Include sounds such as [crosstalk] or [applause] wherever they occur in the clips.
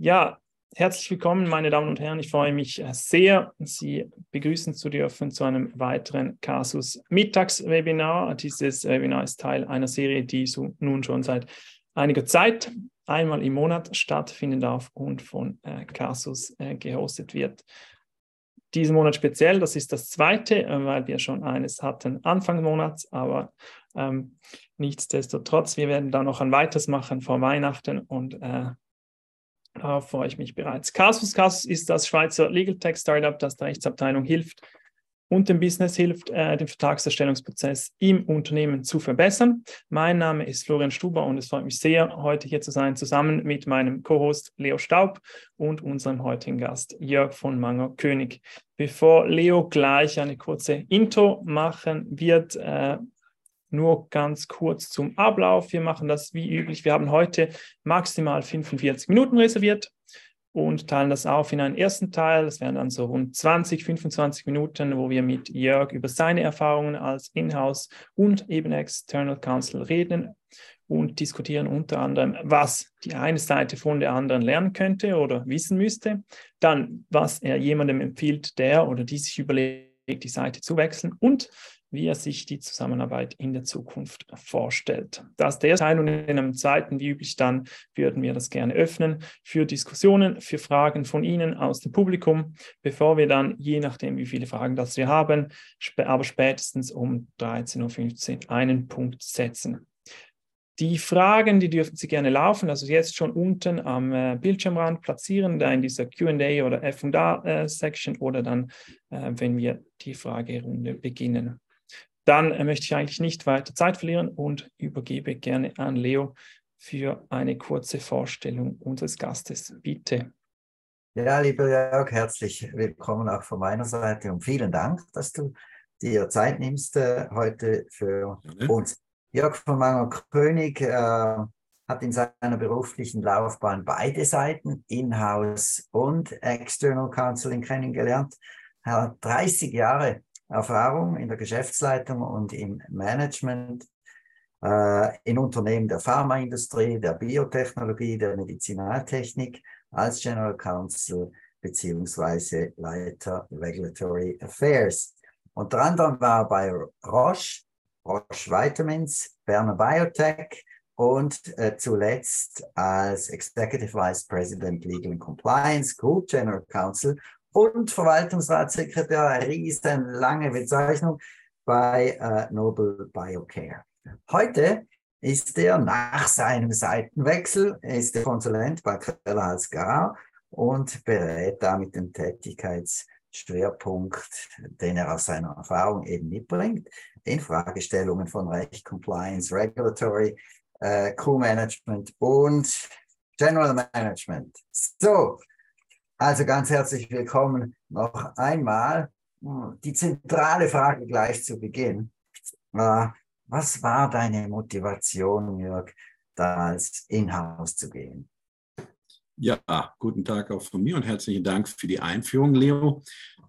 Ja, herzlich willkommen, meine Damen und Herren. Ich freue mich sehr, Sie begrüßen zu dürfen zu einem weiteren Casus Mittagswebinar. Dieses Webinar ist Teil einer Serie, die so nun schon seit einiger Zeit einmal im Monat stattfinden darf und von äh, Casus äh, gehostet wird. Diesen Monat speziell, das ist das zweite, äh, weil wir schon eines hatten Anfang Monats, aber ähm, nichtsdestotrotz, wir werden da noch ein weiteres machen vor Weihnachten und Darauf freue ich mich bereits. Casus Casus ist das Schweizer Legal Tech Startup, das der Rechtsabteilung hilft und dem Business hilft, äh, den Vertragserstellungsprozess im Unternehmen zu verbessern. Mein Name ist Florian Stuber und es freut mich sehr, heute hier zu sein, zusammen mit meinem Co-Host Leo Staub und unserem heutigen Gast Jörg von Manger König. Bevor Leo gleich eine kurze Intro machen wird, äh, nur ganz kurz zum Ablauf. Wir machen das wie üblich. Wir haben heute maximal 45 Minuten reserviert und teilen das auf in einen ersten Teil. Das wären dann so rund 20, 25 Minuten, wo wir mit Jörg über seine Erfahrungen als Inhouse und eben External Counsel reden und diskutieren unter anderem, was die eine Seite von der anderen lernen könnte oder wissen müsste. Dann, was er jemandem empfiehlt, der oder die sich überlegt, die Seite zu wechseln und wie er sich die Zusammenarbeit in der Zukunft vorstellt. Das ist der Teil und in einem zweiten, wie üblich, dann würden wir das gerne öffnen für Diskussionen, für Fragen von Ihnen aus dem Publikum, bevor wir dann, je nachdem, wie viele Fragen das wir haben, aber spätestens um 13.15 Uhr einen Punkt setzen. Die Fragen, die dürfen Sie gerne laufen, also jetzt schon unten am äh, Bildschirmrand platzieren, da in dieser QA oder FA-Section äh, oder dann, äh, wenn wir die Fragerunde beginnen. Dann möchte ich eigentlich nicht weiter Zeit verlieren und übergebe gerne an Leo für eine kurze Vorstellung unseres Gastes. Bitte. Ja, lieber Jörg, herzlich willkommen auch von meiner Seite und vielen Dank, dass du dir Zeit nimmst äh, heute für mhm. uns. Jörg von Manger König äh, hat in seiner beruflichen Laufbahn beide Seiten, Inhouse und External Counseling, kennengelernt. Er hat 30 Jahre Erfahrung in der Geschäftsleitung und im Management äh, in Unternehmen der Pharmaindustrie, der Biotechnologie, der Medizinaltechnik als General Counsel beziehungsweise Leiter Regulatory Affairs. Unter anderem war er bei Roche, Roche Vitamins, Berner Biotech und äh, zuletzt als Executive Vice President Legal and Compliance, Group General Counsel und Verwaltungsratssekretär, riesen lange Bezeichnung bei äh, Noble Biocare. Heute ist er nach seinem Seitenwechsel, ist der Konsulent bei Keller Gar und berät damit den Tätigkeitsschwerpunkt, den er aus seiner Erfahrung eben mitbringt, in Fragestellungen von Recht, Compliance, Regulatory, äh, Crew Management und General Management. So, also ganz herzlich willkommen noch einmal. Die zentrale Frage gleich zu Beginn. Äh, was war deine Motivation, Jörg, damals in-house zu gehen? Ja, guten Tag auch von mir und herzlichen Dank für die Einführung, Leo.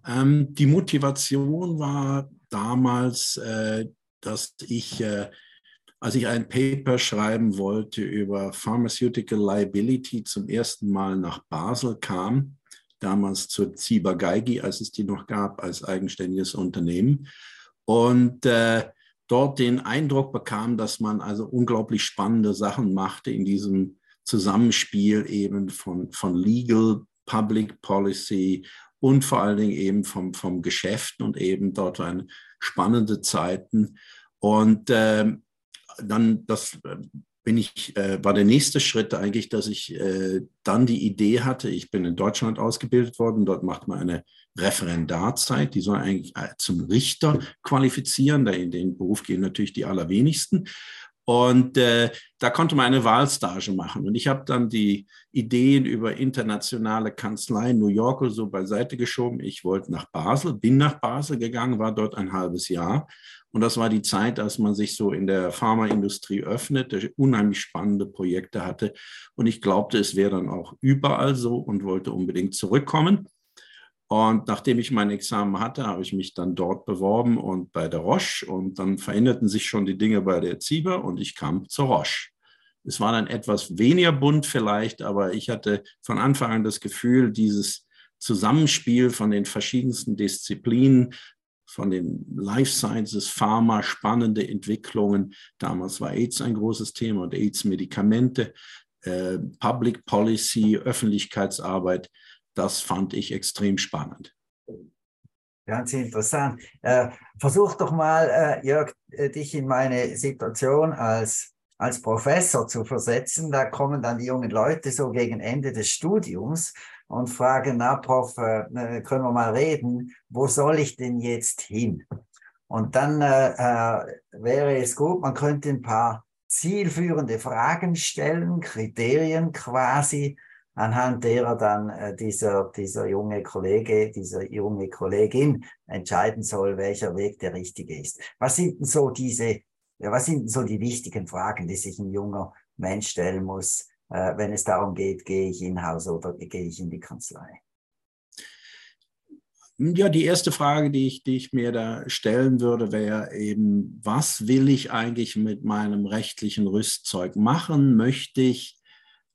Ähm, die Motivation war damals, äh, dass ich, äh, als ich ein Paper schreiben wollte über Pharmaceutical Liability, zum ersten Mal nach Basel kam damals zur Ziba Geigi, als es die noch gab, als eigenständiges Unternehmen. Und äh, dort den Eindruck bekam, dass man also unglaublich spannende Sachen machte in diesem Zusammenspiel eben von, von Legal, Public Policy und vor allen Dingen eben vom, vom Geschäft und eben dort waren spannende Zeiten. Und äh, dann das bin ich, äh, war der nächste Schritt eigentlich, dass ich äh, dann die Idee hatte, ich bin in Deutschland ausgebildet worden, dort macht man eine Referendarzeit, die soll eigentlich äh, zum Richter qualifizieren, da in den Beruf gehen natürlich die allerwenigsten. Und äh, da konnte man eine Wahlstage machen. Und ich habe dann die Ideen über internationale Kanzleien New York oder so beiseite geschoben. Ich wollte nach Basel, bin nach Basel gegangen, war dort ein halbes Jahr und das war die Zeit, als man sich so in der Pharmaindustrie öffnete, unheimlich spannende Projekte hatte. Und ich glaubte, es wäre dann auch überall so und wollte unbedingt zurückkommen. Und nachdem ich mein Examen hatte, habe ich mich dann dort beworben und bei der Roche. Und dann veränderten sich schon die Dinge bei der Ziba und ich kam zur Roche. Es war dann etwas weniger bunt vielleicht, aber ich hatte von Anfang an das Gefühl, dieses Zusammenspiel von den verschiedensten Disziplinen, von den Life Sciences, Pharma, spannende Entwicklungen. Damals war AIDS ein großes Thema und AIDS-Medikamente, äh, Public Policy, Öffentlichkeitsarbeit. Das fand ich extrem spannend. Ganz interessant. Äh, versuch doch mal, äh, Jörg, äh, dich in meine Situation als, als Professor zu versetzen. Da kommen dann die jungen Leute so gegen Ende des Studiums und fragen, na, Prof, äh, äh, können wir mal reden, wo soll ich denn jetzt hin? Und dann äh, wäre es gut, man könnte ein paar zielführende Fragen stellen, Kriterien quasi, anhand derer dann äh, dieser, dieser junge Kollege, diese junge Kollegin entscheiden soll, welcher Weg der richtige ist. Was sind denn so diese, ja, was sind so die wichtigen Fragen, die sich ein junger Mensch stellen muss, äh, wenn es darum geht, gehe ich in Haus oder gehe ich in die Kanzlei? Ja, die erste Frage, die ich, die ich mir da stellen würde, wäre eben, was will ich eigentlich mit meinem rechtlichen Rüstzeug machen? Möchte ich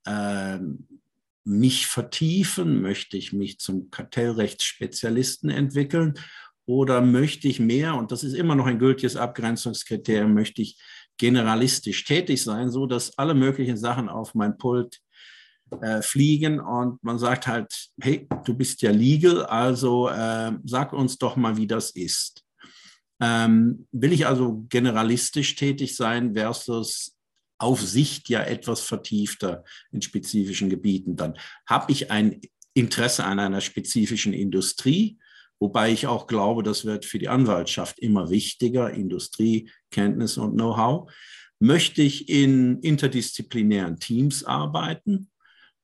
ähm, mich vertiefen? Möchte ich mich zum Kartellrechtsspezialisten entwickeln? Oder möchte ich mehr, und das ist immer noch ein gültiges Abgrenzungskriterium, möchte ich generalistisch tätig sein, so dass alle möglichen Sachen auf mein Pult äh, fliegen und man sagt halt, hey, du bist ja legal, also äh, sag uns doch mal, wie das ist. Ähm, will ich also generalistisch tätig sein versus auf Sicht ja etwas vertiefter in spezifischen Gebieten. Dann habe ich ein Interesse an einer spezifischen Industrie, wobei ich auch glaube, das wird für die Anwaltschaft immer wichtiger, Industrie, Kenntnis und Know-how. Möchte ich in interdisziplinären Teams arbeiten?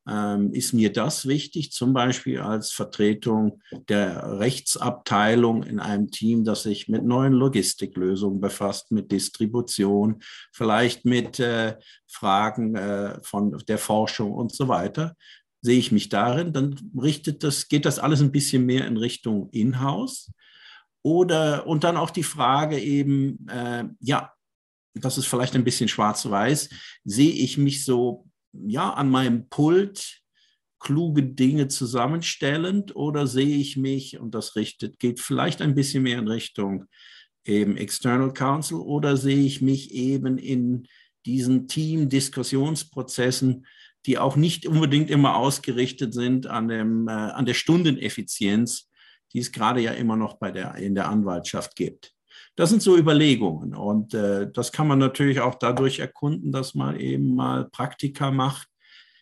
ähm, ist mir das wichtig, zum Beispiel als Vertretung der Rechtsabteilung in einem Team, das sich mit neuen Logistiklösungen befasst, mit Distribution, vielleicht mit äh, Fragen äh, von der Forschung und so weiter. Sehe ich mich darin, dann richtet das, geht das alles ein bisschen mehr in Richtung Inhouse. Oder und dann auch die Frage eben, äh, ja, das ist vielleicht ein bisschen schwarz-weiß, sehe ich mich so ja, an meinem Pult kluge Dinge zusammenstellend oder sehe ich mich, und das richtet, geht vielleicht ein bisschen mehr in Richtung eben External Counsel oder sehe ich mich eben in diesen Team-Diskussionsprozessen, die auch nicht unbedingt immer ausgerichtet sind an, dem, äh, an der Stundeneffizienz, die es gerade ja immer noch bei der, in der Anwaltschaft gibt. Das sind so Überlegungen und äh, das kann man natürlich auch dadurch erkunden, dass man eben mal Praktika macht,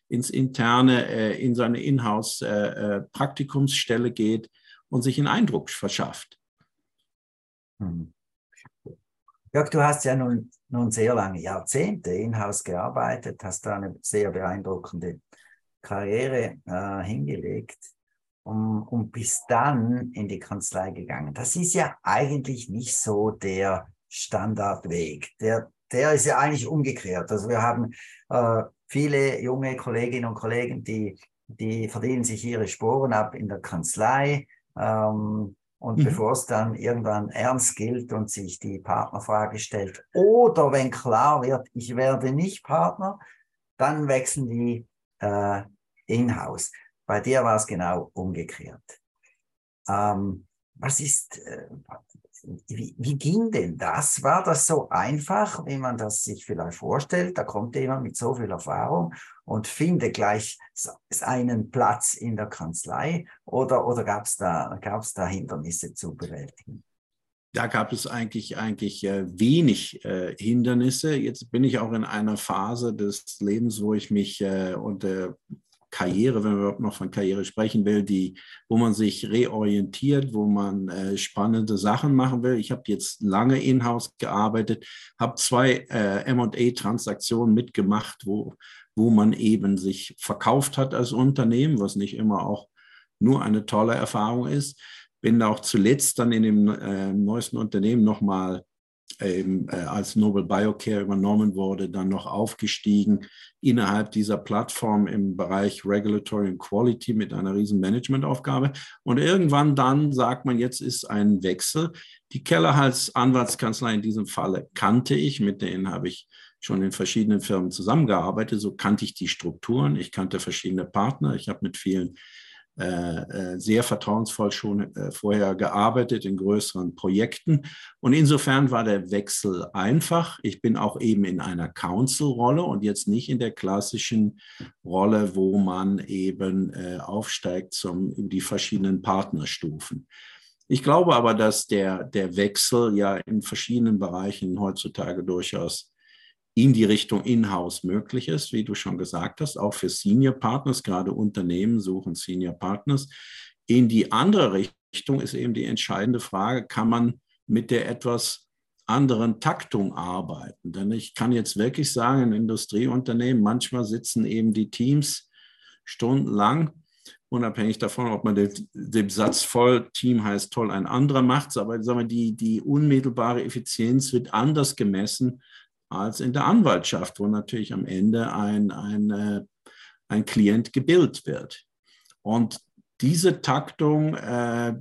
ins interne, äh, in seine Inhouse-Praktikumsstelle äh, äh geht und sich einen Eindruck verschafft. Hm. Jörg, du hast ja nun, nun sehr lange Jahrzehnte in-house gearbeitet, hast da eine sehr beeindruckende Karriere äh, hingelegt und, und bis dann in die Kanzlei gegangen. Das ist ja eigentlich nicht so der Standardweg. Der, der ist ja eigentlich umgekehrt. Also wir haben äh, viele junge Kolleginnen und Kollegen, die, die verdienen sich ihre Sporen ab in der Kanzlei. Ähm, und mhm. bevor es dann irgendwann ernst gilt und sich die Partnerfrage stellt, oder wenn klar wird, ich werde nicht Partner, dann wechseln die äh, in-house. Bei dir war es genau umgekehrt. Ähm, was ist, äh, wie, wie, ging denn das? War das so einfach, wie man das sich vielleicht vorstellt? Da kommt jemand mit so viel Erfahrung und findet gleich einen Platz in der Kanzlei oder, oder gab es da, gab's da Hindernisse zu bewältigen? da gab es eigentlich, eigentlich äh, wenig äh, Hindernisse. Jetzt bin ich auch in einer Phase des Lebens, wo ich mich äh, unter Karriere, wenn man überhaupt noch von Karriere sprechen will, die, wo man sich reorientiert, wo man äh, spannende Sachen machen will. Ich habe jetzt lange in-house gearbeitet, habe zwei äh, MA-Transaktionen mitgemacht, wo, wo man eben sich verkauft hat als Unternehmen, was nicht immer auch nur eine tolle Erfahrung ist. Bin auch zuletzt dann in dem äh, neuesten Unternehmen nochmal eben, äh, als Nobel Biocare übernommen wurde, dann noch aufgestiegen innerhalb dieser Plattform im Bereich Regulatory and Quality mit einer riesen Managementaufgabe. Und irgendwann dann sagt man, jetzt ist ein Wechsel. Die Kellerhals Anwaltskanzlei in diesem Falle kannte ich, mit denen habe ich schon in verschiedenen Firmen zusammengearbeitet, so kannte ich die Strukturen, ich kannte verschiedene Partner, ich habe mit vielen sehr vertrauensvoll schon äh, vorher gearbeitet in größeren Projekten. Und insofern war der Wechsel einfach. Ich bin auch eben in einer Council-Rolle und jetzt nicht in der klassischen Rolle, wo man eben aufsteigt zum, die verschiedenen Partnerstufen. Ich glaube aber, dass der, der Wechsel ja in verschiedenen Bereichen heutzutage durchaus in die Richtung Inhouse möglich ist, wie du schon gesagt hast, auch für Senior Partners, gerade Unternehmen suchen Senior Partners. In die andere Richtung ist eben die entscheidende Frage, kann man mit der etwas anderen Taktung arbeiten? Denn ich kann jetzt wirklich sagen, in Industrieunternehmen, manchmal sitzen eben die Teams stundenlang, unabhängig davon, ob man den, den Satz voll, Team heißt toll, ein anderer macht es, aber sagen wir, die, die unmittelbare Effizienz wird anders gemessen als in der Anwaltschaft, wo natürlich am Ende ein, ein, äh, ein Klient gebildet wird. Und diese Taktung, äh,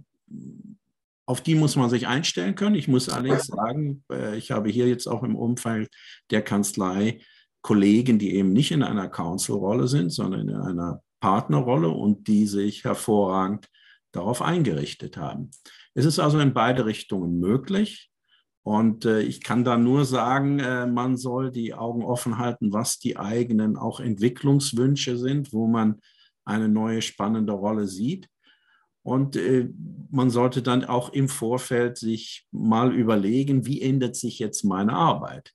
auf die muss man sich einstellen können. Ich muss allerdings sagen, äh, ich habe hier jetzt auch im Umfeld der Kanzlei Kollegen, die eben nicht in einer Council-Rolle sind, sondern in einer Partnerrolle und die sich hervorragend darauf eingerichtet haben. Es ist also in beide Richtungen möglich. Und äh, ich kann da nur sagen, äh, man soll die Augen offen halten, was die eigenen auch Entwicklungswünsche sind, wo man eine neue spannende Rolle sieht. Und äh, man sollte dann auch im Vorfeld sich mal überlegen, wie ändert sich jetzt meine Arbeit.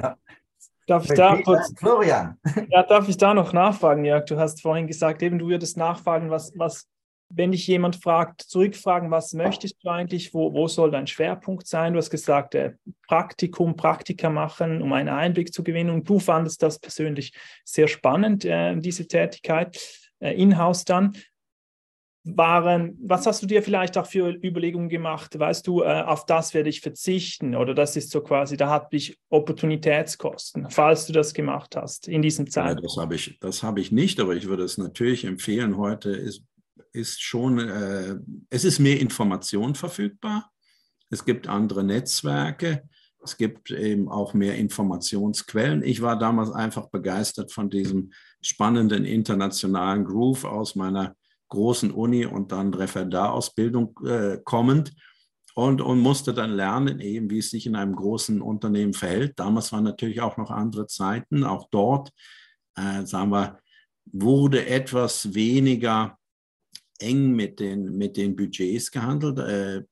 Ja. Darf ich da kurz, Florian. Ja, darf ich da noch nachfragen, Jörg? Du hast vorhin gesagt, eben du würdest nachfragen, was, was wenn dich jemand fragt, zurückfragen, was möchtest du eigentlich, wo, wo soll dein Schwerpunkt sein? Du hast gesagt, äh, Praktikum, Praktika machen, um einen Einblick zu gewinnen. Und du fandest das persönlich sehr spannend, äh, diese Tätigkeit, äh, in-house dann. Waren, was hast du dir vielleicht auch für Überlegungen gemacht? Weißt du, äh, auf das werde ich verzichten oder das ist so quasi, da hat ich Opportunitätskosten, falls du das gemacht hast in diesem Zeitpunkt. Ja, das habe ich, das habe ich nicht, aber ich würde es natürlich empfehlen. Heute ist ist schon, äh, es ist mehr Information verfügbar. Es gibt andere Netzwerke. Es gibt eben auch mehr Informationsquellen. Ich war damals einfach begeistert von diesem spannenden internationalen Groove aus meiner großen Uni und dann Referendarausbildung äh, kommend und, und musste dann lernen, eben wie es sich in einem großen Unternehmen verhält. Damals waren natürlich auch noch andere Zeiten. Auch dort, äh, sagen wir, wurde etwas weniger eng mit den, mit den Budgets gehandelt. Äh,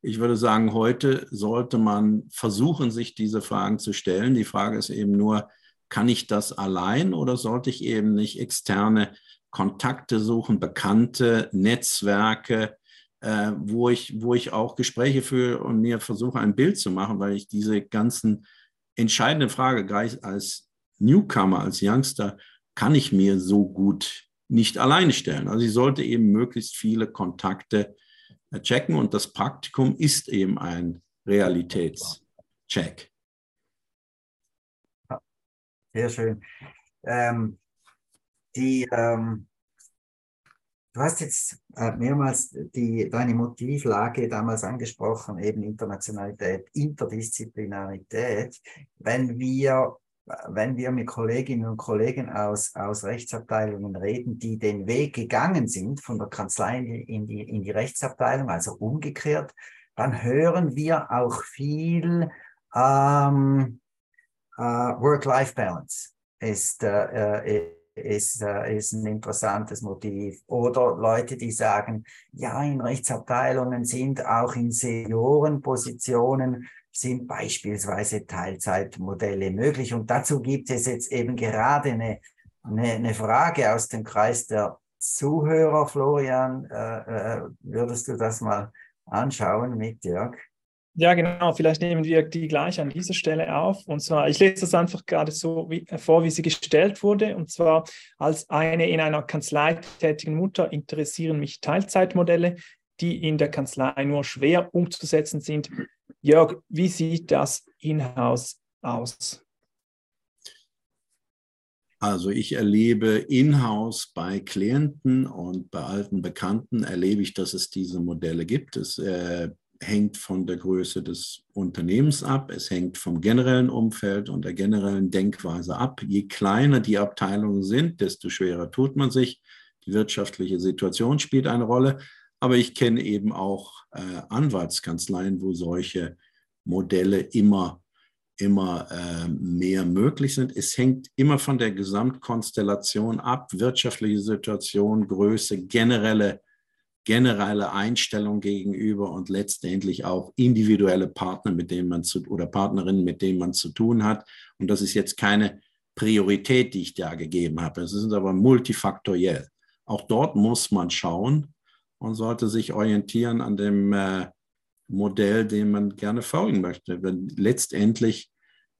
ich würde sagen, heute sollte man versuchen, sich diese Fragen zu stellen. Die Frage ist eben nur, kann ich das allein oder sollte ich eben nicht externe Kontakte suchen, bekannte Netzwerke, äh, wo, ich, wo ich auch Gespräche führe und mir versuche, ein Bild zu machen, weil ich diese ganzen entscheidenden Fragen gleich als Newcomer, als Youngster, kann ich mir so gut nicht alleine stellen. Also sie sollte eben möglichst viele Kontakte äh, checken und das Praktikum ist eben ein Realitätscheck. Sehr schön. Ähm, die, ähm, du hast jetzt äh, mehrmals die, deine Motivlage damals angesprochen, eben Internationalität, Interdisziplinarität. Wenn wir wenn wir mit Kolleginnen und Kollegen aus, aus Rechtsabteilungen reden, die den Weg gegangen sind von der Kanzlei in die, in die Rechtsabteilung, also umgekehrt, dann hören wir auch viel ähm, äh, Work-Life-Balance ist, äh, ist, äh, ist ein interessantes Motiv. Oder Leute, die sagen, ja, in Rechtsabteilungen sind auch in Seniorenpositionen sind beispielsweise Teilzeitmodelle möglich. Und dazu gibt es jetzt eben gerade eine, eine, eine Frage aus dem Kreis der Zuhörer, Florian. Äh, äh, würdest du das mal anschauen mit Jörg? Ja, genau. Vielleicht nehmen wir die gleich an dieser Stelle auf. Und zwar, ich lese das einfach gerade so wie, vor, wie sie gestellt wurde. Und zwar als eine in einer Kanzlei tätigen Mutter interessieren mich Teilzeitmodelle, die in der Kanzlei nur schwer umzusetzen sind. Jörg, wie sieht das in-house aus? Also ich erlebe in-house bei Klienten und bei alten Bekannten, erlebe ich, dass es diese Modelle gibt. Es, äh, hängt von der Größe des Unternehmens ab, es hängt vom generellen Umfeld und der generellen Denkweise ab. Je kleiner die Abteilungen sind, desto schwerer tut man sich. Die wirtschaftliche Situation spielt eine Rolle, aber ich kenne eben auch äh, Anwaltskanzleien, wo solche Modelle immer, immer äh, mehr möglich sind. Es hängt immer von der Gesamtkonstellation ab, wirtschaftliche Situation, Größe, generelle generelle Einstellung gegenüber und letztendlich auch individuelle Partner, mit denen man zu oder Partnerinnen, mit denen man zu tun hat. Und das ist jetzt keine Priorität, die ich da gegeben habe. Es ist aber multifaktoriell. Auch dort muss man schauen und sollte sich orientieren an dem äh, Modell, dem man gerne folgen möchte. Wenn letztendlich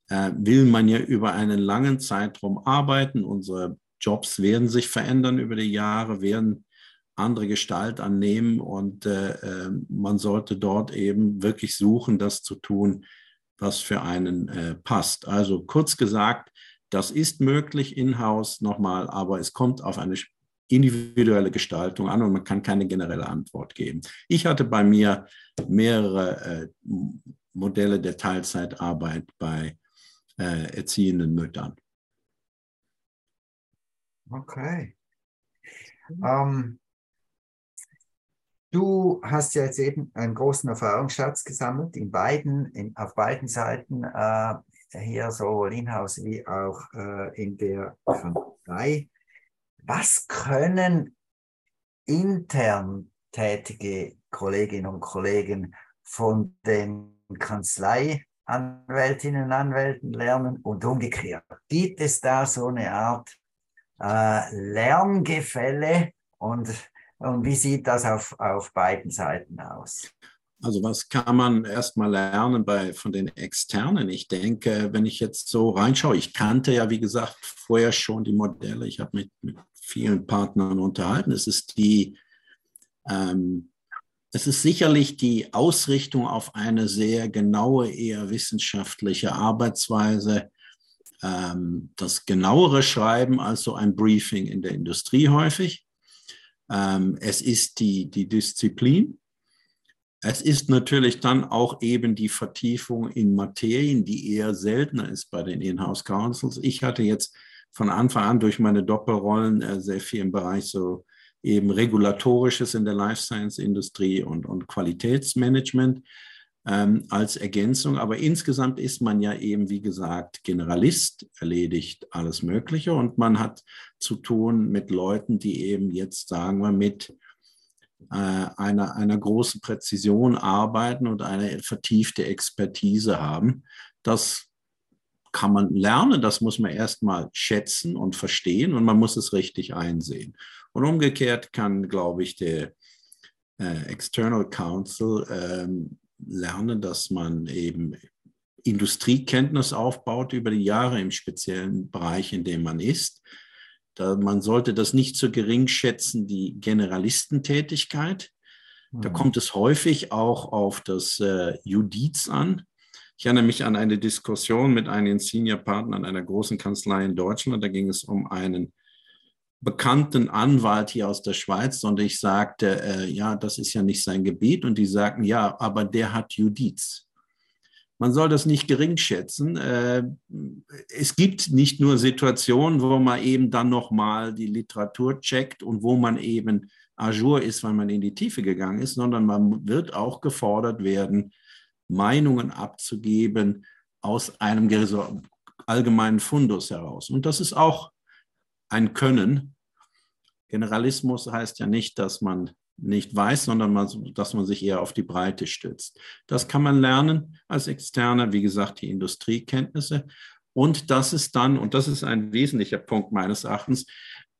äh, will man ja über einen langen Zeitraum arbeiten. Unsere Jobs werden sich verändern über die Jahre, werden andere Gestalt annehmen und äh, äh, man sollte dort eben wirklich suchen, das zu tun, was für einen äh, passt. Also kurz gesagt, das ist möglich in-house nochmal, aber es kommt auf eine individuelle Gestaltung an und man kann keine generelle Antwort geben. Ich hatte bei mir mehrere äh, Modelle der Teilzeitarbeit bei äh, erziehenden Müttern. Okay. Ähm, Du hast ja jetzt eben einen großen Erfahrungsschatz gesammelt in beiden, in, auf beiden Seiten, äh, hier sowohl in-house wie auch äh, in der Kanzlei. Was können intern tätige Kolleginnen und Kollegen von den Kanzleianwältinnen und Anwälten lernen und umgekehrt? Gibt es da so eine Art äh, Lerngefälle und und wie sieht das auf, auf beiden Seiten aus? Also was kann man erstmal lernen bei, von den Externen? Ich denke, wenn ich jetzt so reinschaue, ich kannte ja, wie gesagt, vorher schon die Modelle. Ich habe mich mit vielen Partnern unterhalten. Es ist die, ähm, es ist sicherlich die Ausrichtung auf eine sehr genaue, eher wissenschaftliche Arbeitsweise. Ähm, das genauere Schreiben als so ein Briefing in der Industrie häufig. Ähm, es ist die, die Disziplin. Es ist natürlich dann auch eben die Vertiefung in Materien, die eher seltener ist bei den Inhouse Councils. Ich hatte jetzt von Anfang an durch meine Doppelrollen äh, sehr viel im Bereich so eben regulatorisches in der Life Science Industrie und, und Qualitätsmanagement ähm, als Ergänzung. Aber insgesamt ist man ja eben, wie gesagt, Generalist, erledigt alles Mögliche und man hat zu tun mit Leuten, die eben jetzt, sagen wir, mit einer, einer großen Präzision arbeiten und eine vertiefte Expertise haben. Das kann man lernen, das muss man erstmal schätzen und verstehen und man muss es richtig einsehen. Und umgekehrt kann, glaube ich, der äh, External Council ähm, lernen, dass man eben Industriekenntnis aufbaut über die Jahre im speziellen Bereich, in dem man ist. Da, man sollte das nicht zu gering schätzen, die Generalistentätigkeit. Da mhm. kommt es häufig auch auf das äh, Judiz an. Ich erinnere mich an eine Diskussion mit einigen Senior-Partnern einer großen Kanzlei in Deutschland. Da ging es um einen bekannten Anwalt hier aus der Schweiz und ich sagte, äh, ja, das ist ja nicht sein Gebiet. Und die sagten, ja, aber der hat Judiz. Man soll das nicht gering schätzen. Äh, es gibt nicht nur Situationen, wo man eben dann nochmal die Literatur checkt und wo man eben ajour ist, weil man in die Tiefe gegangen ist, sondern man wird auch gefordert werden, Meinungen abzugeben aus einem allgemeinen Fundus heraus. Und das ist auch ein Können. Generalismus heißt ja nicht, dass man nicht weiß, sondern man, dass man sich eher auf die Breite stützt. Das kann man lernen als Externer, wie gesagt, die Industriekenntnisse. Und das ist dann, und das ist ein wesentlicher Punkt meines Erachtens,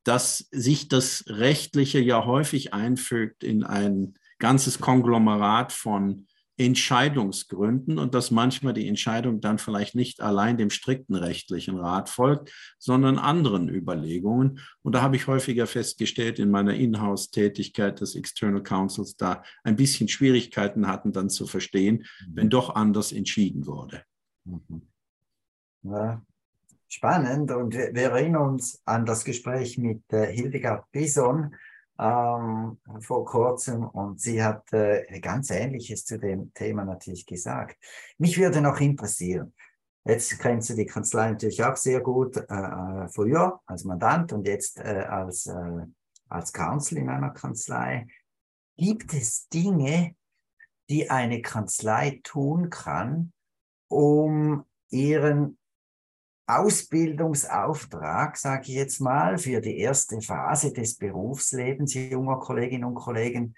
dass sich das Rechtliche ja häufig einfügt in ein ganzes Konglomerat von Entscheidungsgründen und dass manchmal die Entscheidung dann vielleicht nicht allein dem strikten rechtlichen Rat folgt, sondern anderen Überlegungen. Und da habe ich häufiger festgestellt in meiner Inhouse-Tätigkeit des External Councils, da ein bisschen Schwierigkeiten hatten, dann zu verstehen, mhm. wenn doch anders entschieden wurde. Mhm. Ja, spannend. Und wir erinnern uns an das Gespräch mit äh, Hildegard Bison, ähm, vor kurzem und sie hat äh, ganz Ähnliches zu dem Thema natürlich gesagt. Mich würde noch interessieren, jetzt kennst du die Kanzlei natürlich auch sehr gut, äh, äh früher als Mandant und jetzt äh, als, äh, als Counsel in einer Kanzlei. Gibt es Dinge, die eine Kanzlei tun kann, um ihren Ausbildungsauftrag, sage ich jetzt mal, für die erste Phase des Berufslebens junger Kolleginnen und Kollegen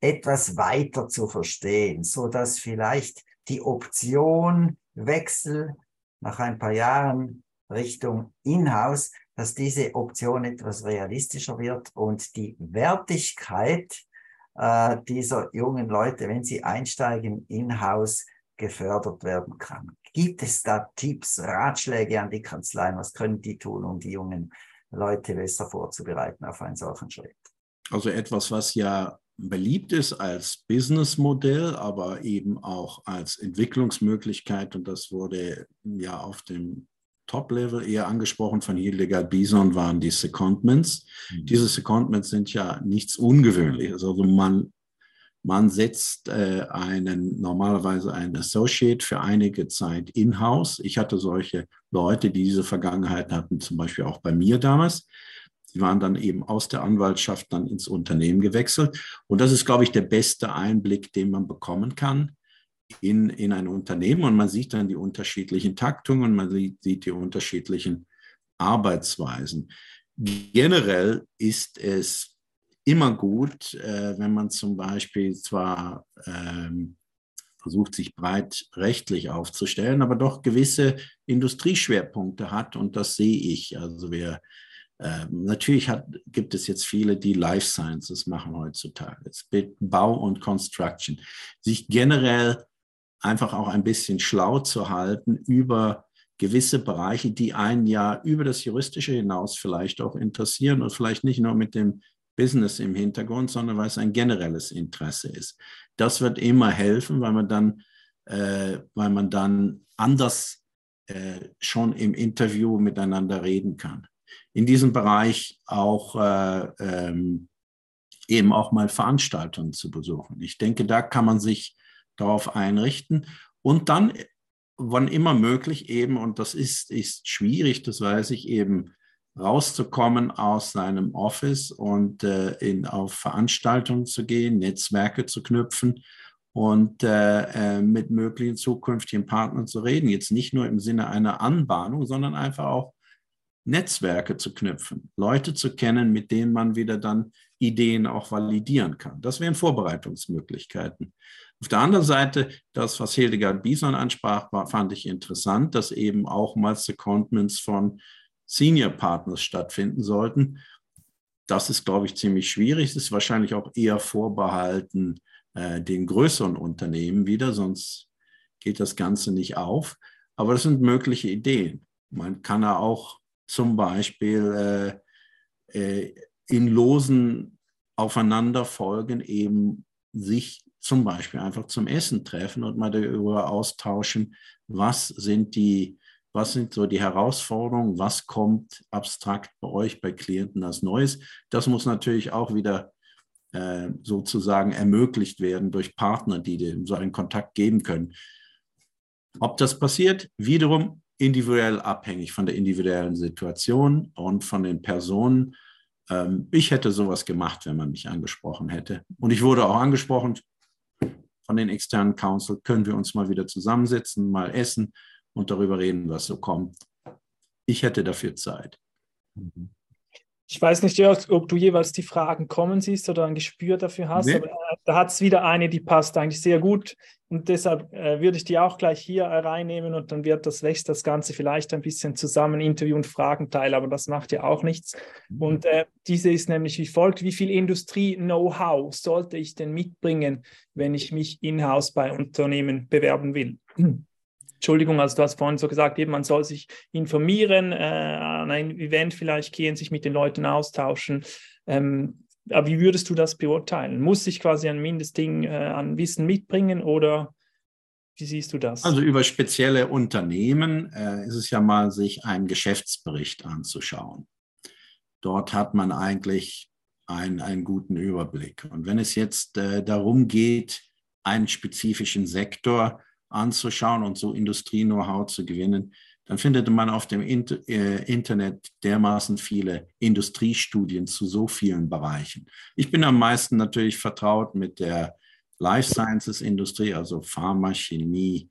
etwas weiter zu verstehen, so dass vielleicht die Option Wechsel nach ein paar Jahren Richtung Inhouse, dass diese Option etwas realistischer wird und die Wertigkeit äh, dieser jungen Leute, wenn sie einsteigen, in-house gefördert werden kann. Gibt es da Tipps, Ratschläge an die Kanzleien? Was können die tun, um die jungen Leute besser vorzubereiten auf einen solchen Schritt? Also etwas, was ja beliebt ist als Businessmodell, aber eben auch als Entwicklungsmöglichkeit. Und das wurde ja auf dem Top-Level eher angesprochen von Hildegard Bison, waren die Secondments. Mhm. Diese Secondments sind ja nichts Ungewöhnliches. Also man man setzt äh, einen, normalerweise einen Associate für einige Zeit in-house. Ich hatte solche Leute, die diese Vergangenheit hatten, zum Beispiel auch bei mir damals. Sie waren dann eben aus der Anwaltschaft dann ins Unternehmen gewechselt. Und das ist, glaube ich, der beste Einblick, den man bekommen kann in, in ein Unternehmen. Und man sieht dann die unterschiedlichen Taktungen, man sieht, sieht die unterschiedlichen Arbeitsweisen. Generell ist es immer gut, äh, wenn man zum Beispiel zwar ähm, versucht, sich breit rechtlich aufzustellen, aber doch gewisse Industrieschwerpunkte hat und das sehe ich. Also wir äh, natürlich hat, gibt es jetzt viele, die Life Sciences machen heutzutage, Bau und Construction, sich generell einfach auch ein bisschen schlau zu halten über gewisse Bereiche, die einen ja über das Juristische hinaus vielleicht auch interessieren und vielleicht nicht nur mit dem Business im Hintergrund, sondern weil es ein generelles Interesse ist. Das wird immer helfen, weil man dann, äh, weil man dann anders äh, schon im Interview miteinander reden kann. In diesem Bereich auch äh, ähm, eben auch mal Veranstaltungen zu besuchen. Ich denke, da kann man sich darauf einrichten und dann, wann immer möglich eben, und das ist, ist schwierig, das weiß ich eben, rauszukommen aus seinem Office und äh, in, auf Veranstaltungen zu gehen, Netzwerke zu knüpfen und äh, äh, mit möglichen zukünftigen Partnern zu reden. Jetzt nicht nur im Sinne einer Anbahnung, sondern einfach auch Netzwerke zu knüpfen, Leute zu kennen, mit denen man wieder dann Ideen auch validieren kann. Das wären Vorbereitungsmöglichkeiten. Auf der anderen Seite, das, was Hildegard Bison ansprach, war, fand ich interessant, dass eben auch mal Secondments von Senior Partners stattfinden sollten. Das ist, glaube ich, ziemlich schwierig. Es ist wahrscheinlich auch eher vorbehalten äh, den größeren Unternehmen wieder, sonst geht das Ganze nicht auf. Aber das sind mögliche Ideen. Man kann ja auch zum Beispiel äh, äh, in losen Aufeinanderfolgen eben sich zum Beispiel einfach zum Essen treffen und mal darüber austauschen, was sind die was sind so die Herausforderungen? Was kommt abstrakt bei euch, bei Klienten als Neues? Das muss natürlich auch wieder äh, sozusagen ermöglicht werden durch Partner, die dem so einen Kontakt geben können. Ob das passiert, wiederum individuell abhängig von der individuellen Situation und von den Personen. Ähm, ich hätte sowas gemacht, wenn man mich angesprochen hätte. Und ich wurde auch angesprochen von den externen Council, können wir uns mal wieder zusammensetzen, mal essen und darüber reden, was so kommt. Ich hätte dafür Zeit. Mhm. Ich weiß nicht, ob du jeweils die Fragen kommen siehst oder ein Gespür dafür hast, nee. aber äh, da hat es wieder eine, die passt eigentlich sehr gut. Und deshalb äh, würde ich die auch gleich hier äh, reinnehmen und dann wird das wächst das Ganze vielleicht ein bisschen zusammen, Interview- und Fragenteil, aber das macht ja auch nichts. Mhm. Und äh, diese ist nämlich wie folgt: Wie viel Industrie-Know-how sollte ich denn mitbringen, wenn ich mich in-house bei Unternehmen bewerben will? Entschuldigung, also du hast vorhin so gesagt, eben man soll sich informieren, äh, an ein Event vielleicht gehen, sich mit den Leuten austauschen. Ähm, aber wie würdest du das beurteilen? Muss ich quasi ein Mindestding äh, an Wissen mitbringen oder wie siehst du das? Also über spezielle Unternehmen äh, ist es ja mal, sich einen Geschäftsbericht anzuschauen. Dort hat man eigentlich einen, einen guten Überblick. Und wenn es jetzt äh, darum geht, einen spezifischen Sektor anzuschauen und so Industrie-Know-how zu gewinnen, dann findet man auf dem Inter äh, Internet dermaßen viele Industriestudien zu so vielen Bereichen. Ich bin am meisten natürlich vertraut mit der Life Sciences Industrie, also Pharma, Chemie,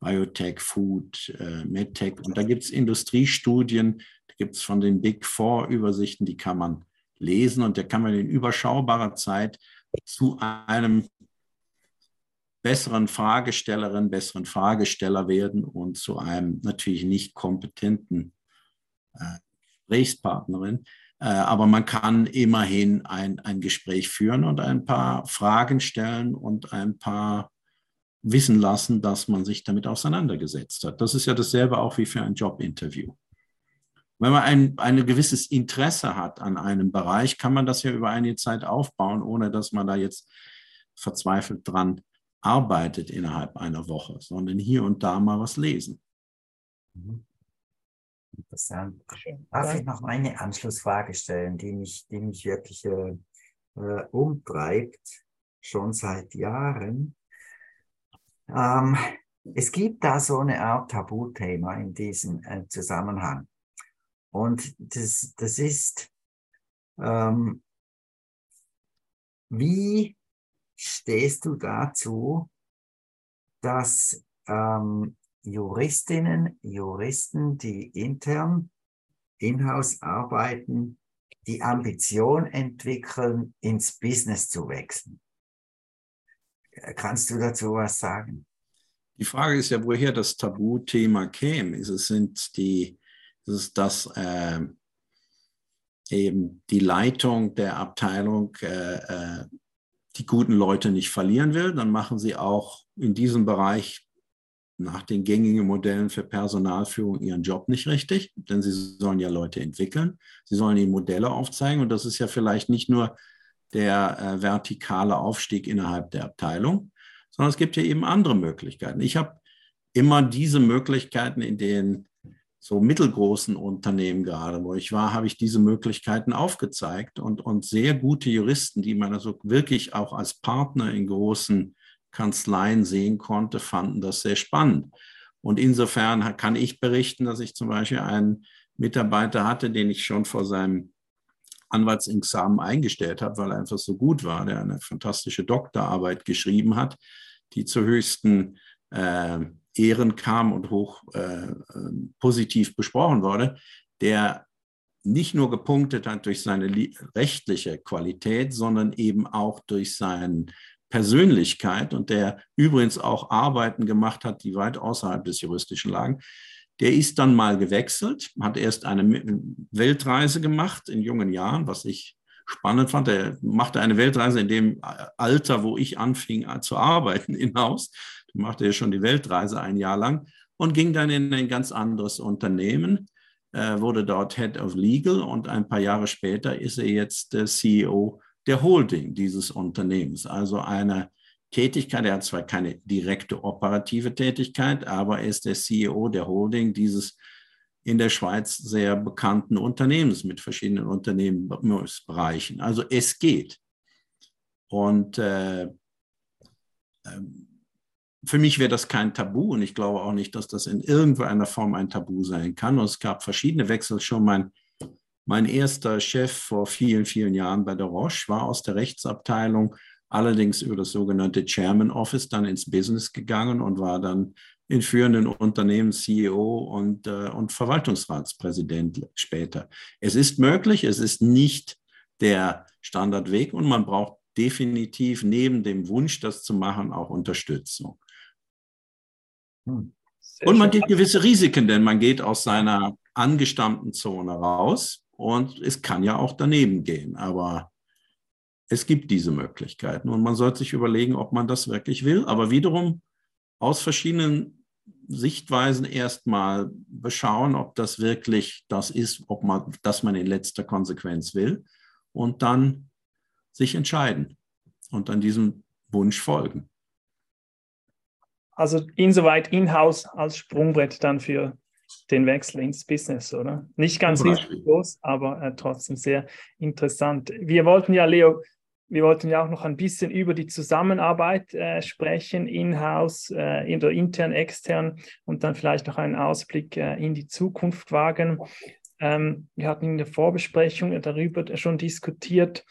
Biotech, Food, äh, MedTech. Und da gibt es Industriestudien, da gibt es von den Big Four Übersichten, die kann man lesen und da kann man in überschaubarer Zeit zu einem besseren Fragestellerin, besseren Fragesteller werden und zu einem natürlich nicht kompetenten äh, Gesprächspartnerin. Äh, aber man kann immerhin ein, ein Gespräch führen und ein paar Fragen stellen und ein paar wissen lassen, dass man sich damit auseinandergesetzt hat. Das ist ja dasselbe auch wie für ein Jobinterview. Wenn man ein, ein gewisses Interesse hat an einem Bereich, kann man das ja über einige Zeit aufbauen, ohne dass man da jetzt verzweifelt dran arbeitet innerhalb einer Woche, sondern hier und da mal was lesen. Mhm. Interessant. Darf ich noch eine Anschlussfrage stellen, die mich, die mich wirklich äh, äh, umtreibt, schon seit Jahren? Ähm, es gibt da so eine Art Tabuthema in diesem äh, Zusammenhang. Und das, das ist, ähm, wie stehst du dazu, dass ähm, Juristinnen, Juristen, die intern in-house arbeiten, die Ambition entwickeln, ins Business zu wechseln? Kannst du dazu was sagen? Die Frage ist ja, woher das Tabuthema käme. Ist es sind die, ist es das äh, eben die Leitung der Abteilung äh, äh die guten Leute nicht verlieren will, dann machen sie auch in diesem Bereich nach den gängigen Modellen für Personalführung ihren Job nicht richtig, denn sie sollen ja Leute entwickeln, sie sollen ihnen Modelle aufzeigen und das ist ja vielleicht nicht nur der äh, vertikale Aufstieg innerhalb der Abteilung, sondern es gibt ja eben andere Möglichkeiten. Ich habe immer diese Möglichkeiten in den so mittelgroßen Unternehmen gerade, wo ich war, habe ich diese Möglichkeiten aufgezeigt und, und sehr gute Juristen, die man also wirklich auch als Partner in großen Kanzleien sehen konnte, fanden das sehr spannend. Und insofern kann ich berichten, dass ich zum Beispiel einen Mitarbeiter hatte, den ich schon vor seinem Anwaltsexamen eingestellt habe, weil er einfach so gut war, der eine fantastische Doktorarbeit geschrieben hat, die zur höchsten äh, Ehren kam und hoch äh, ähm, positiv besprochen wurde, der nicht nur gepunktet hat durch seine rechtliche Qualität, sondern eben auch durch seine Persönlichkeit und der übrigens auch Arbeiten gemacht hat, die weit außerhalb des juristischen lagen. Der ist dann mal gewechselt, hat erst eine Weltreise gemacht in jungen Jahren, was ich spannend fand. Er machte eine Weltreise in dem Alter, wo ich anfing zu arbeiten, [laughs] hinaus machte ja schon die Weltreise ein Jahr lang und ging dann in ein ganz anderes Unternehmen, äh, wurde dort Head of Legal und ein paar Jahre später ist er jetzt der CEO der Holding dieses Unternehmens. Also eine Tätigkeit, er hat zwar keine direkte operative Tätigkeit, aber er ist der CEO der Holding dieses in der Schweiz sehr bekannten Unternehmens mit verschiedenen Unternehmensbereichen. Also es geht. Und äh, ähm, für mich wäre das kein Tabu und ich glaube auch nicht, dass das in irgendeiner Form ein Tabu sein kann. Und es gab verschiedene Wechsel. Schon mein, mein erster Chef vor vielen, vielen Jahren bei der Roche war aus der Rechtsabteilung, allerdings über das sogenannte Chairman Office dann ins Business gegangen und war dann in führenden Unternehmen CEO und, äh, und Verwaltungsratspräsident später. Es ist möglich, es ist nicht der Standardweg und man braucht definitiv neben dem Wunsch, das zu machen, auch Unterstützung. Hm. und man geht gewisse Risiken, denn man geht aus seiner angestammten Zone raus und es kann ja auch daneben gehen. Aber es gibt diese Möglichkeiten und man sollte sich überlegen, ob man das wirklich will. Aber wiederum aus verschiedenen Sichtweisen erstmal beschauen, ob das wirklich das ist, ob man, das man in letzter Konsequenz will und dann sich entscheiden und dann diesem Wunsch folgen. Also insoweit in-house als Sprungbrett dann für den Wechsel ins Business, oder? Nicht ganz groß, aber äh, trotzdem sehr interessant. Wir wollten ja, Leo, wir wollten ja auch noch ein bisschen über die Zusammenarbeit äh, sprechen, in-house, äh, in intern, extern und dann vielleicht noch einen Ausblick äh, in die Zukunft wagen. Ähm, wir hatten in der Vorbesprechung darüber schon diskutiert.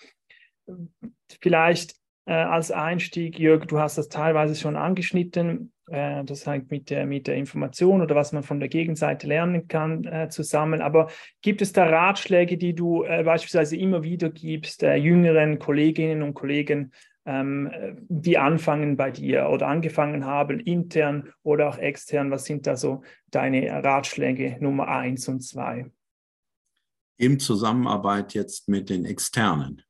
Vielleicht äh, als Einstieg, Jörg, du hast das teilweise schon angeschnitten, äh, das hängt mit der, mit der Information oder was man von der Gegenseite lernen kann äh, zusammen. Aber gibt es da Ratschläge, die du äh, beispielsweise immer wieder gibst, äh, jüngeren Kolleginnen und Kollegen, ähm, die anfangen bei dir oder angefangen haben, intern oder auch extern? Was sind da so deine Ratschläge Nummer eins und zwei? In Zusammenarbeit jetzt mit den Externen.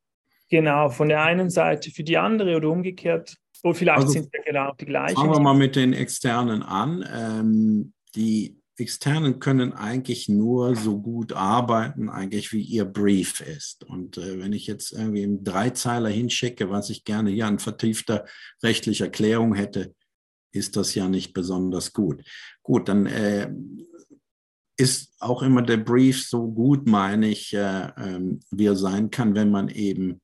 Genau, von der einen Seite für die andere oder umgekehrt. Oder vielleicht also, sind wir genau die gleichen. Fangen wir mal mit den Externen an. Ähm, die Externen können eigentlich nur so gut arbeiten, eigentlich wie ihr Brief ist. Und äh, wenn ich jetzt irgendwie einen Dreizeiler hinschicke, was ich gerne hier an vertiefter rechtlicher Klärung hätte, ist das ja nicht besonders gut. Gut, dann äh, ist auch immer der Brief so gut, meine ich, äh, äh, wie er sein kann, wenn man eben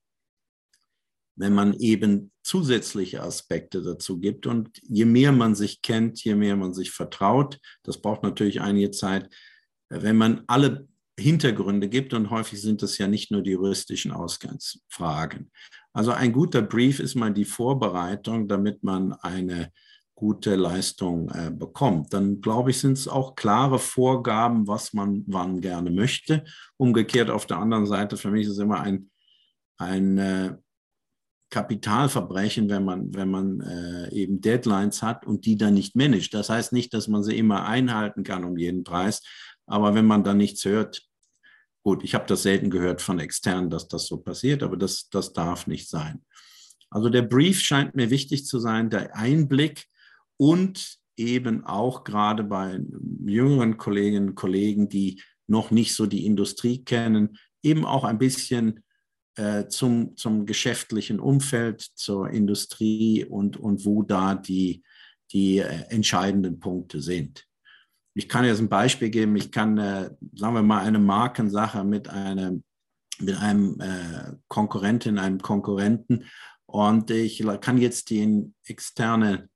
wenn man eben zusätzliche Aspekte dazu gibt. Und je mehr man sich kennt, je mehr man sich vertraut, das braucht natürlich einige Zeit, wenn man alle Hintergründe gibt, und häufig sind es ja nicht nur die juristischen Ausgangsfragen. Also ein guter Brief ist mal die Vorbereitung, damit man eine gute Leistung äh, bekommt. Dann glaube ich, sind es auch klare Vorgaben, was man wann gerne möchte. Umgekehrt auf der anderen Seite, für mich ist immer ein, ein äh, Kapitalverbrechen, wenn man, wenn man äh, eben Deadlines hat und die dann nicht managt. Das heißt nicht, dass man sie immer einhalten kann um jeden Preis, aber wenn man dann nichts hört, gut, ich habe das selten gehört von externen, dass das so passiert, aber das, das darf nicht sein. Also der Brief scheint mir wichtig zu sein, der Einblick und eben auch gerade bei jüngeren Kolleginnen und Kollegen, die noch nicht so die Industrie kennen, eben auch ein bisschen zum, zum geschäftlichen Umfeld, zur Industrie und, und wo da die, die äh, entscheidenden Punkte sind. Ich kann jetzt ein Beispiel geben. Ich kann, äh, sagen wir mal, eine Markensache mit einem, mit einem äh, Konkurrentin, einem Konkurrenten und ich kann jetzt den externen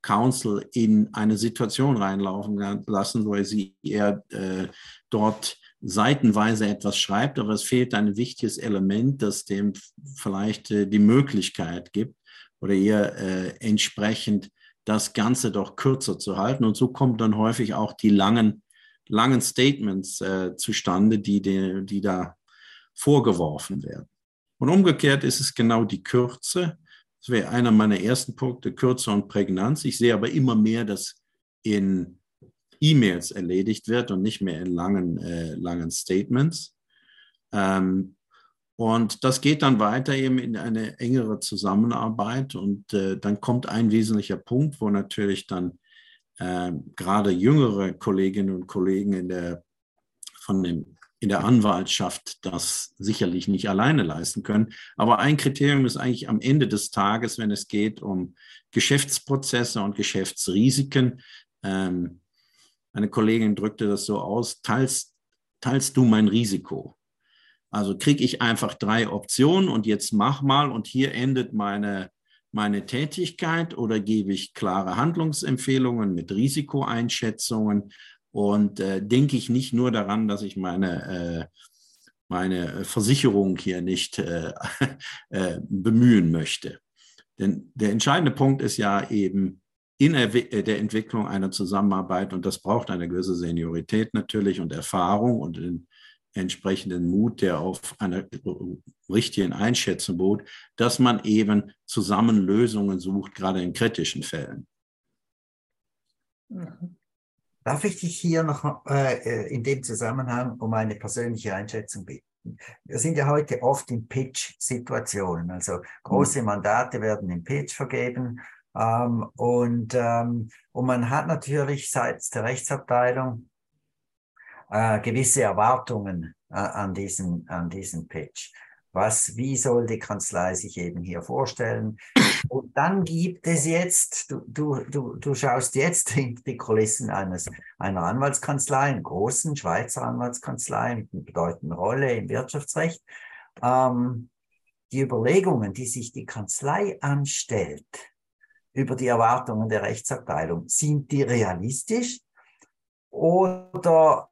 Council in eine Situation reinlaufen lassen, er sie eher äh, dort seitenweise etwas schreibt, aber es fehlt ein wichtiges Element, das dem vielleicht äh, die Möglichkeit gibt oder eher äh, entsprechend das Ganze doch kürzer zu halten. Und so kommen dann häufig auch die langen, langen Statements äh, zustande, die, die, die da vorgeworfen werden. Und umgekehrt ist es genau die Kürze. Das wäre einer meiner ersten Punkte, Kürze und Prägnanz. Ich sehe aber immer mehr, dass in E-Mails erledigt wird und nicht mehr in langen, äh, langen Statements. Ähm, und das geht dann weiter eben in eine engere Zusammenarbeit. Und äh, dann kommt ein wesentlicher Punkt, wo natürlich dann äh, gerade jüngere Kolleginnen und Kollegen in der, von dem, in der Anwaltschaft das sicherlich nicht alleine leisten können. Aber ein Kriterium ist eigentlich am Ende des Tages, wenn es geht um Geschäftsprozesse und Geschäftsrisiken, ähm, eine Kollegin drückte das so aus, teilst, teilst du mein Risiko? Also kriege ich einfach drei Optionen und jetzt mach mal und hier endet meine, meine Tätigkeit oder gebe ich klare Handlungsempfehlungen mit Risikoeinschätzungen und äh, denke ich nicht nur daran, dass ich meine, äh, meine Versicherung hier nicht äh, [laughs] äh bemühen möchte. Denn der entscheidende Punkt ist ja eben, in äh, der Entwicklung einer Zusammenarbeit und das braucht eine gewisse Seniorität natürlich und Erfahrung und den entsprechenden Mut, der auf einer richtigen Einschätzung beruht, dass man eben zusammen Lösungen sucht, gerade in kritischen Fällen. Mhm. Darf ich dich hier noch äh, äh, in dem Zusammenhang um eine persönliche Einschätzung bitten? Wir sind ja heute oft in Pitch-Situationen. Also große mhm. Mandate werden im Pitch vergeben ähm, und, ähm, und man hat natürlich seitens der Rechtsabteilung äh, gewisse Erwartungen äh, an, diesen, an diesen Pitch. was, wie soll die Kanzlei sich eben hier vorstellen? Und dann gibt es jetzt, du, du, du, du schaust jetzt hinter die Kulissen eines, einer Anwaltskanzlei, einer großen Schweizer Anwaltskanzlei mit einer bedeutenden Rolle im Wirtschaftsrecht. Ähm, die Überlegungen, die sich die Kanzlei anstellt über die Erwartungen der Rechtsabteilung, sind die realistisch? Oder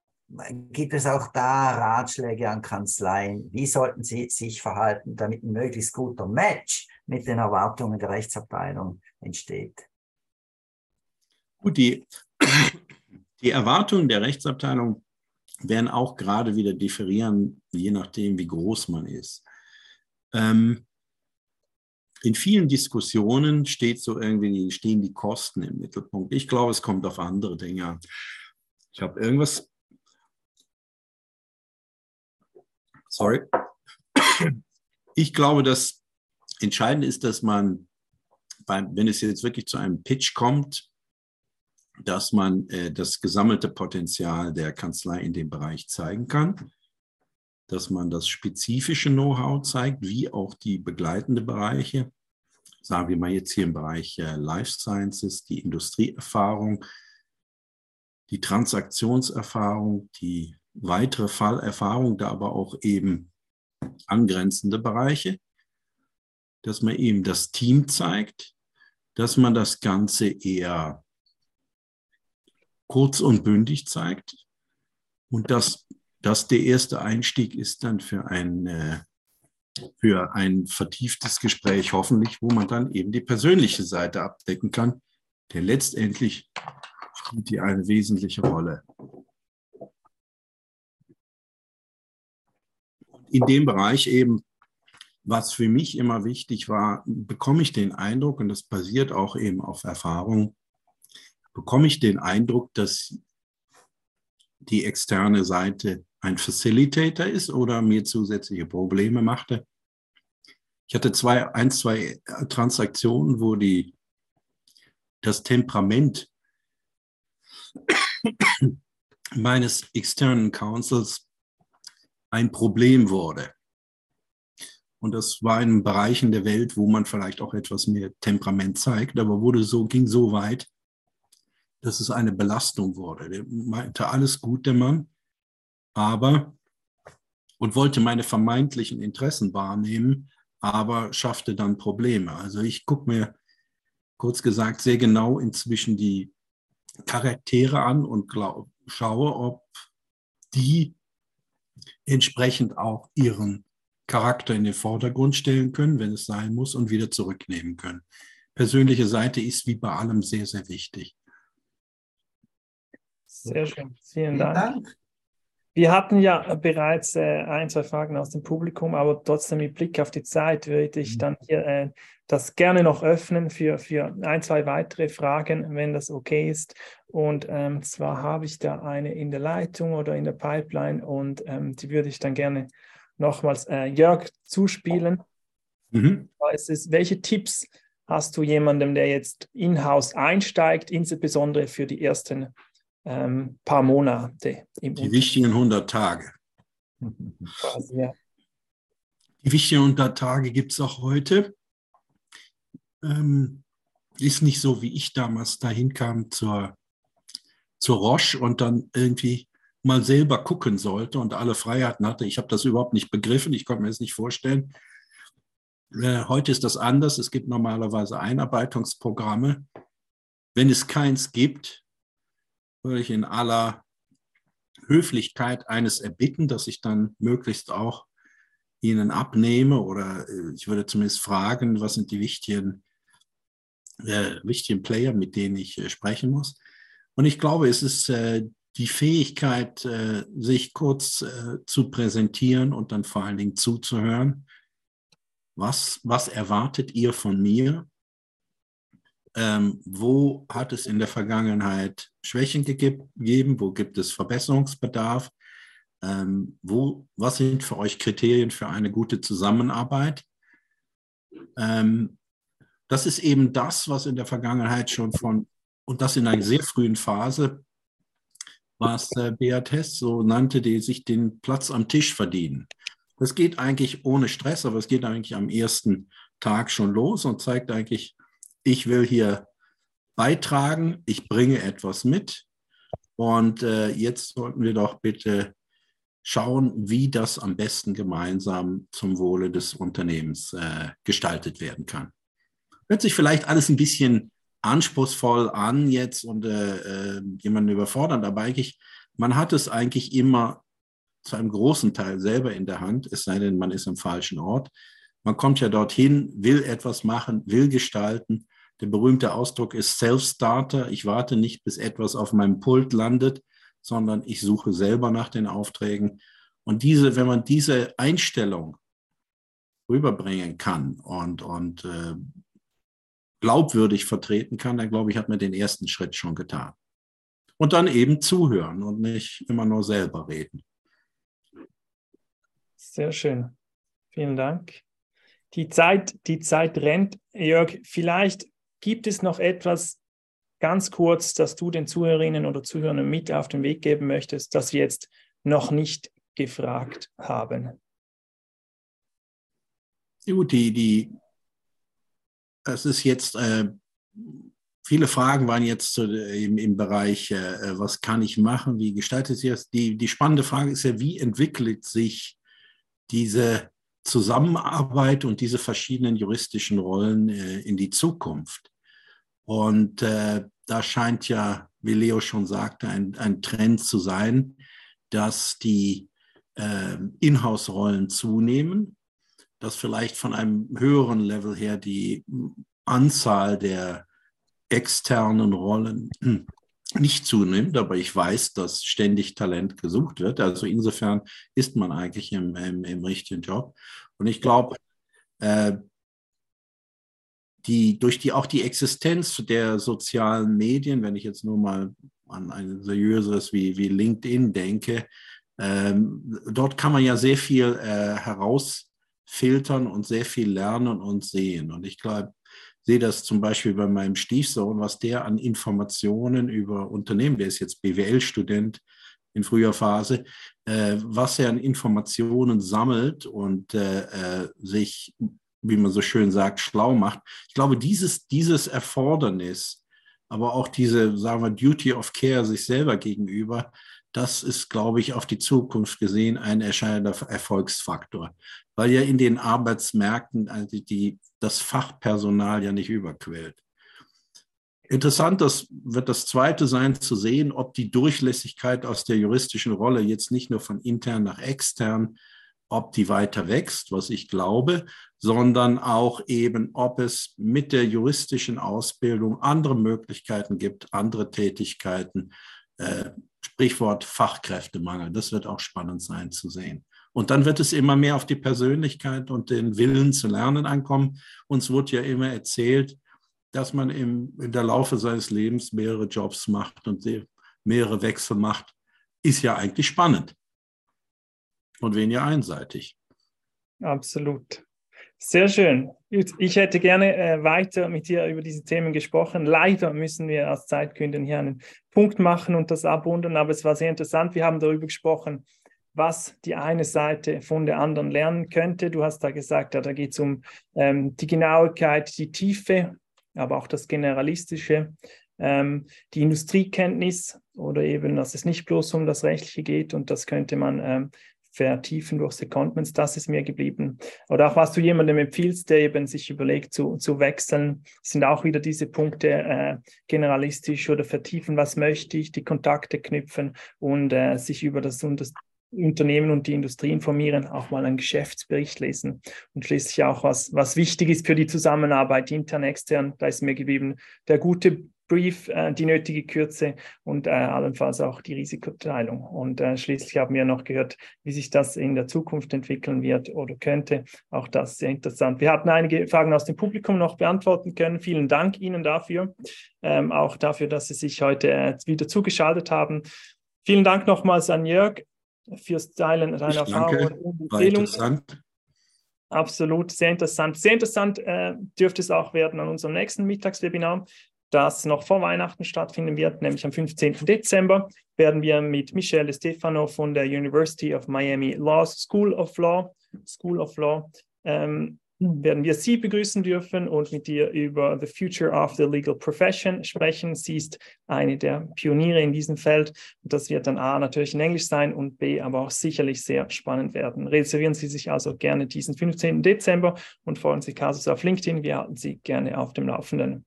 gibt es auch da Ratschläge an Kanzleien? Wie sollten sie sich verhalten, damit ein möglichst guter Match mit den Erwartungen der Rechtsabteilung entsteht? Gut, die, die Erwartungen der Rechtsabteilung werden auch gerade wieder differieren, je nachdem, wie groß man ist. Ähm, in vielen Diskussionen steht so irgendwie, stehen die Kosten im Mittelpunkt. Ich glaube, es kommt auf andere Dinge an. Ich habe irgendwas Sorry. Ich glaube, dass entscheidend ist, dass man, wenn es jetzt wirklich zu einem Pitch kommt, dass man äh, das gesammelte Potenzial der Kanzlei in dem Bereich zeigen kann, dass man das spezifische Know-how zeigt, wie auch die begleitenden Bereiche, sagen wir mal jetzt hier im Bereich äh, Life Sciences, die Industrieerfahrung, die Transaktionserfahrung, die weitere Fallerfahrung, da aber auch eben angrenzende Bereiche, dass man eben das Team zeigt, dass man das Ganze eher kurz und bündig zeigt und dass das der erste Einstieg ist dann für ein, äh, für ein vertieftes Gespräch hoffentlich, wo man dann eben die persönliche Seite abdecken kann, der letztendlich spielt die eine wesentliche Rolle. in dem Bereich eben, was für mich immer wichtig war, bekomme ich den Eindruck, und das basiert auch eben auf Erfahrung, bekomme ich den Eindruck, dass die externe Seite ein Facilitator ist oder mir zusätzliche Probleme machte. Ich hatte zwei, ein, zwei Transaktionen, wo die, das Temperament [coughs] meines externen Counsels ein Problem wurde. Und das war in Bereichen der Welt, wo man vielleicht auch etwas mehr Temperament zeigt, aber wurde so, ging so weit, dass es eine Belastung wurde. Der meinte alles gut, der Mann, aber und wollte meine vermeintlichen Interessen wahrnehmen, aber schaffte dann Probleme. Also ich gucke mir kurz gesagt sehr genau inzwischen die Charaktere an und glaub, schaue, ob die entsprechend auch ihren Charakter in den Vordergrund stellen können, wenn es sein muss, und wieder zurücknehmen können. Persönliche Seite ist wie bei allem sehr, sehr wichtig. Sehr schön. Vielen Dank. Wir hatten ja bereits äh, ein, zwei Fragen aus dem Publikum, aber trotzdem mit Blick auf die Zeit würde ich mhm. dann hier äh, das gerne noch öffnen für, für ein, zwei weitere Fragen, wenn das okay ist. Und ähm, zwar habe ich da eine in der Leitung oder in der Pipeline und ähm, die würde ich dann gerne nochmals äh, Jörg zuspielen. Mhm. Es ist, welche Tipps hast du jemandem, der jetzt in-house einsteigt, insbesondere für die ersten ähm, paar Monate. die wichtigen 100 Tage. Quasi, ja. Die wichtigen 100 Tage gibt es auch heute. Ähm, ist nicht so, wie ich damals dahin kam zur, zur Roche und dann irgendwie mal selber gucken sollte und alle Freiheiten hatte. Ich habe das überhaupt nicht begriffen, ich konnte mir das nicht vorstellen. Äh, heute ist das anders. Es gibt normalerweise Einarbeitungsprogramme. Wenn es keins gibt, würde ich in aller Höflichkeit eines erbitten, dass ich dann möglichst auch Ihnen abnehme oder äh, ich würde zumindest fragen, was sind die wichtigen, äh, wichtigen Player, mit denen ich äh, sprechen muss. Und ich glaube, es ist äh, die Fähigkeit, äh, sich kurz äh, zu präsentieren und dann vor allen Dingen zuzuhören. Was, was erwartet ihr von mir? Ähm, wo hat es in der Vergangenheit Schwächen gegeben, wo gibt es Verbesserungsbedarf, ähm, wo, was sind für euch Kriterien für eine gute Zusammenarbeit. Ähm, das ist eben das, was in der Vergangenheit schon von, und das in einer sehr frühen Phase, was äh, Beat Hess so nannte, die sich den Platz am Tisch verdienen. Das geht eigentlich ohne Stress, aber es geht eigentlich am ersten Tag schon los und zeigt eigentlich, ich will hier beitragen, ich bringe etwas mit. Und äh, jetzt sollten wir doch bitte schauen, wie das am besten gemeinsam zum Wohle des Unternehmens äh, gestaltet werden kann. Hört sich vielleicht alles ein bisschen anspruchsvoll an jetzt und äh, äh jemanden überfordern, aber eigentlich, man hat es eigentlich immer zu einem großen Teil selber in der Hand, es sei denn, man ist am falschen Ort. Man kommt ja dorthin, will etwas machen, will gestalten. Der berühmte Ausdruck ist Self-Starter. Ich warte nicht, bis etwas auf meinem Pult landet, sondern ich suche selber nach den Aufträgen. Und diese, wenn man diese Einstellung rüberbringen kann und, und äh, glaubwürdig vertreten kann, dann glaube ich, hat man den ersten Schritt schon getan. Und dann eben zuhören und nicht immer nur selber reden. Sehr schön. Vielen Dank. Die Zeit, die Zeit rennt. Jörg, vielleicht gibt es noch etwas ganz kurz, das du den Zuhörerinnen oder Zuhörern mit auf den Weg geben möchtest, das wir jetzt noch nicht gefragt haben. Gut, die, die, es ist jetzt, äh, viele Fragen waren jetzt zu, im, im Bereich, äh, was kann ich machen, wie gestaltet sich das? Die, die spannende Frage ist ja, wie entwickelt sich diese Zusammenarbeit und diese verschiedenen juristischen Rollen äh, in die Zukunft. Und äh, da scheint ja, wie Leo schon sagte, ein, ein Trend zu sein, dass die äh, Inhouse-Rollen zunehmen, dass vielleicht von einem höheren Level her die Anzahl der externen Rollen nicht zunimmt, aber ich weiß, dass ständig Talent gesucht wird. Also insofern ist man eigentlich im, im, im richtigen Job. Und ich glaube, äh, die, durch die, auch die Existenz der sozialen Medien, wenn ich jetzt nur mal an ein seriöses wie, wie LinkedIn denke, ähm, dort kann man ja sehr viel äh, herausfiltern und sehr viel lernen und sehen. Und ich glaube, sehe das zum Beispiel bei meinem Stiefsohn, was der an Informationen über Unternehmen, der ist jetzt BWL-Student in früher Phase, äh, was er an Informationen sammelt und äh, äh, sich, wie man so schön sagt, schlau macht. Ich glaube, dieses, dieses Erfordernis, aber auch diese, sagen wir, Duty of Care sich selber gegenüber, das ist, glaube ich, auf die Zukunft gesehen ein erscheinender Erfolgsfaktor, weil ja in den Arbeitsmärkten also die, das Fachpersonal ja nicht überquält. Interessant das wird das Zweite sein, zu sehen, ob die Durchlässigkeit aus der juristischen Rolle jetzt nicht nur von intern nach extern, ob die weiter wächst, was ich glaube, sondern auch eben, ob es mit der juristischen Ausbildung andere Möglichkeiten gibt, andere Tätigkeiten, äh, Sprichwort Fachkräftemangel. Das wird auch spannend sein zu sehen. Und dann wird es immer mehr auf die Persönlichkeit und den Willen zu lernen ankommen. Uns wird ja immer erzählt, dass man im, in der Laufe seines Lebens mehrere Jobs macht und mehrere Wechsel macht, ist ja eigentlich spannend und weniger einseitig. Absolut. Sehr schön. Ich hätte gerne äh, weiter mit dir über diese Themen gesprochen. Leider müssen wir aus Zeitgründen hier einen Punkt machen und das abrunden, aber es war sehr interessant. Wir haben darüber gesprochen, was die eine Seite von der anderen lernen könnte. Du hast da gesagt, ja, da geht es um ähm, die Genauigkeit, die Tiefe, aber auch das Generalistische, ähm, die Industriekenntnis oder eben, dass es nicht bloß um das Rechtliche geht und das könnte man ähm, vertiefen durch Secondments, das ist mir geblieben. Oder auch was du jemandem empfiehlst, der eben sich überlegt zu, zu wechseln, sind auch wieder diese Punkte äh, generalistisch oder vertiefen, was möchte ich, die Kontakte knüpfen und äh, sich über das, und das Unternehmen und die Industrie informieren, auch mal einen Geschäftsbericht lesen. Und schließlich auch was, was wichtig ist für die Zusammenarbeit intern, extern, da ist mir geblieben, der gute Brief, äh, die nötige Kürze und äh, allenfalls auch die Risikoteilung. Und äh, schließlich haben wir noch gehört, wie sich das in der Zukunft entwickeln wird oder könnte. Auch das sehr interessant. Wir hatten einige Fragen aus dem Publikum noch beantworten können. Vielen Dank Ihnen dafür. Ähm, auch dafür, dass Sie sich heute äh, wieder zugeschaltet haben. Vielen Dank nochmals an Jörg fürs Teilen deiner Erfahrungen und Empfehlungen. Absolut, sehr interessant. Sehr interessant äh, dürfte es auch werden an unserem nächsten Mittagswebinar, das noch vor Weihnachten stattfinden wird, nämlich am 15. Dezember, werden wir mit Michele Stefano von der University of Miami Law School of Law School of Law. Ähm, werden wir Sie begrüßen dürfen und mit dir über the future of the legal profession sprechen. Sie ist eine der Pioniere in diesem Feld. Und das wird dann A natürlich in Englisch sein und B aber auch sicherlich sehr spannend werden. Reservieren Sie sich also gerne diesen 15. Dezember und folgen Sie Casus auf LinkedIn. Wir halten Sie gerne auf dem Laufenden.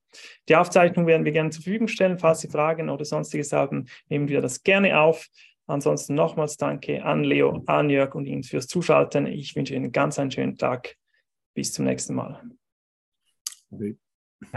Die Aufzeichnung werden wir gerne zur Verfügung stellen. Falls Sie Fragen oder sonstiges haben, nehmen wir das gerne auf. Ansonsten nochmals danke an Leo, an Jörg und Ihnen fürs Zuschalten. Ich wünsche Ihnen ganz einen schönen Tag. Bis zum nächsten Mal. Okay.